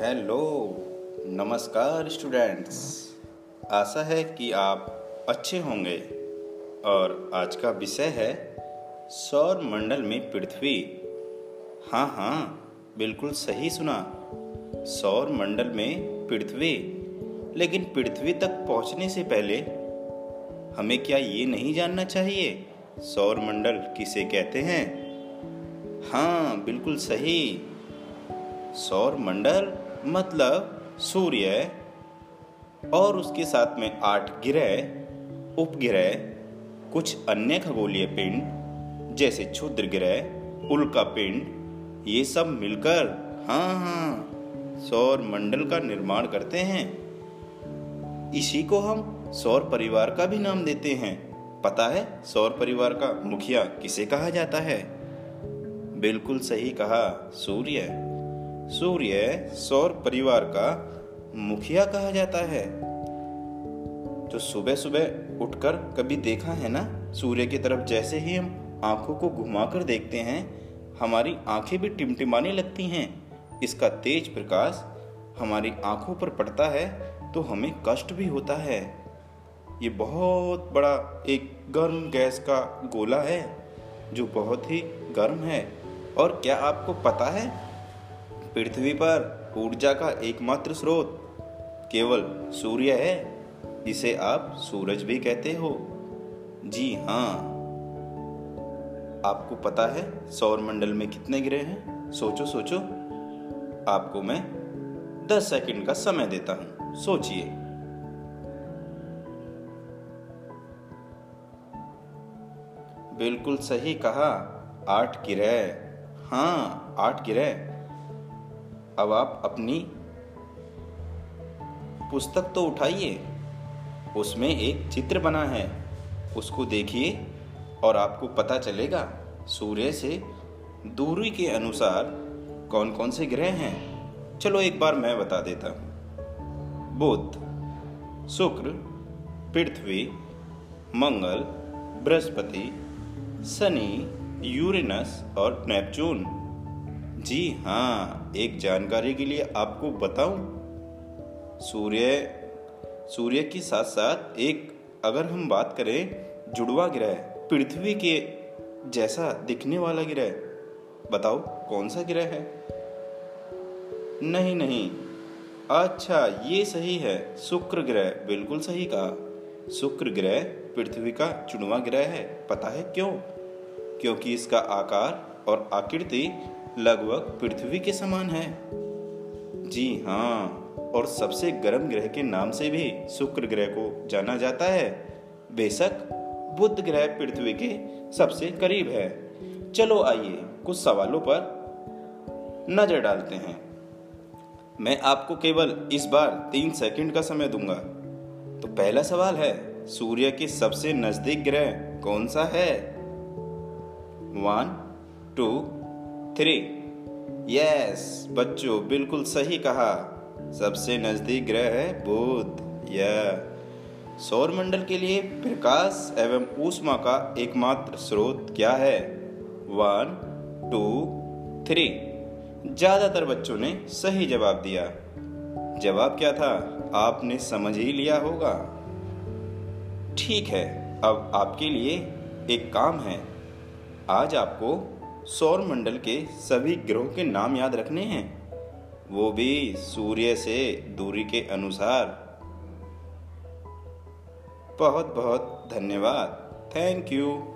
Hello नमस्कार students आशा है कि आप अच्छे होंगे। और आज का विषय है सौर मंडल में पृथ्वी। हाँ हाँ बिल्कुल सही सुना। सौर मंडल में पृथ्वी। लेकिन पृथ्वी तक पहुँचने से पहले हमें क्या ये नहीं जानना चाहिए सौर मंडल किसे कहते हैं? हाँ बिल्कुल सही। सौर मंडल मतलब सूर्य और उसके साथ में आठ ग्रह, उपग्रह, कुछ अन्य खगोलीय पिंड, जैसे क्षुद्र ग्रह, उल्का पिंड, ये सब मिलकर हाँ हाँ सौर मंडल का निर्माण करते हैं। इसी को हम सौर परिवार का भी नाम देते हैं। पता है सौर परिवार का मुखिया किसे कहा जाता है? बिल्कुल सही कहा, सूर्य। सूर्य, सौर परिवार का मुखिया कहा जाता है। तो सुबह सुबह उठकर कभी देखा है ना, सूर्य की तरफ़ जैसे ही हम आँखों को घुमाकर देखते हैं, हमारी आँखें भी टिमटिमाने लगती हैं। इसका तेज प्रकाश हमारी आँखों पर पड़ता है तो हमें कष्ट भी होता है। ये बहुत बड़ा एक गर्म गैस का गोला है, जो बहुत ही गर्म है। और क्या आपको पता है पृथ्वी पर ऊर्जा का एकमात्र स्रोत केवल सूर्य है, जिसे आप सूरज भी कहते हो। जी हाँ। आपको पता है सौर मंडल में कितने ग्रह हैं? सोचो सोचो। आपको मैं दस सेकंड का समय देता हूँ। सोचिए। बिल्कुल सही कहा। आठ ग्रह हाँ आठ ग्रह अब आप अपनी पुस्तक तो उठाइए, उसमें एक चित्र बना है, उसको देखिए और आपको पता चलेगा सूर्य से दूरी के अनुसार कौन कौन से ग्रह हैं। चलो एक बार मैं बता देता हूँ। बुध, शुक्र, पृथ्वी, मंगल, बृहस्पति, शनि, यूरेनस और नेपचून जी हाँ एक जानकारी के लिए आपको बताऊँ। सूर्य सूर्य के साथ साथ एक, अगर हम बात करें, जुड़वा ग्रह, पृथ्वी के जैसा दिखने वाला ग्रह, बताओ कौन सा ग्रह है? नहीं नहीं। अच्छा ये सही है, शुक्र ग्रह, बिल्कुल सही कहा। शुक्र ग्रह, पृथ्वी का चुनवा ग्रह है, पता है क्यों? क्योंकि इसका आकार और आकृति लगभग पृथ्वी के समान है। जी हाँ और सबसे गर्म ग्रह के नाम से भी शुक्र ग्रह को जाना जाता है। बेशक बुध ग्रह पृथ्वी के सबसे करीब है। चलो आइए, कुछ सवालों पर नज़र डालते हैं। मैं आपको केवल इस बार तीन सेकंड का समय दूँगा। तो पहला सवाल है, सूर्य के सबसे नज़दीक ग्रह कौन सा है? वन टू थ्री यस बच्चों, बिल्कुल सही कहा। सबसे नज़दीक ग्रह है बुध या सौर मंडल के लिए प्रकाश एवं ऊष्मा का एकमात्र स्रोत क्या है? वन टू थ्री ज़्यादातर बच्चों ने सही जवाब दिया। जवाब क्या था? आपने समझ ही लिया होगा। ठीक है, अब आपके लिए एक काम है। आज आपको सौर मंडल के सभी ग्रहों के नाम याद रखने हैं। वो भी सूर्य से दूरी के अनुसार। बहुत बहुत धन्यवाद। Thank you